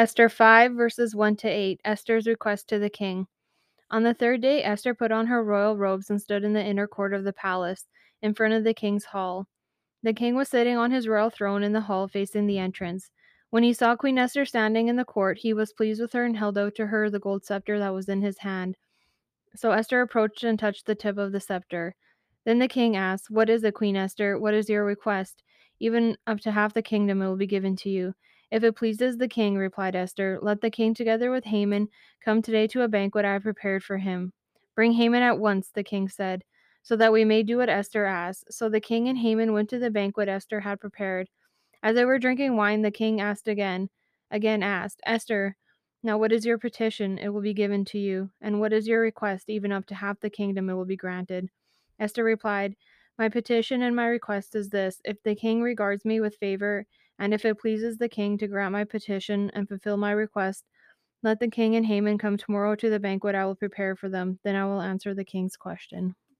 Esther 5, verses 1 to 8. Esther's request to the king. On the third day, Esther put on her royal robes and stood in the inner court of the palace, in front of the king's hall. The king was sitting on his royal throne in the hall facing the entrance. When he saw Queen Esther standing in the court, he was pleased with her and held out to her the gold scepter that was in his hand. So Esther approached and touched the tip of the scepter. Then the king asked, What is it, Queen Esther? What is your request? Even up to half the kingdom it will be given to you. If it pleases the king, replied Esther, let the king together with Haman come today to a banquet I have prepared for him. Bring Haman at once, the king said, so that we may do what Esther asked. So the king and Haman went to the banquet Esther had prepared. As they were drinking wine, the king asked again, again asked, Esther, now what is your petition? It will be given to you. And what is your request? Even up to half the kingdom it will be granted. Esther replied, My petition and my request is this if the king regards me with favor, and if it pleases the king to grant my petition and fulfill my request, let the king and Haman come tomorrow to the banquet I will prepare for them. Then I will answer the king's question.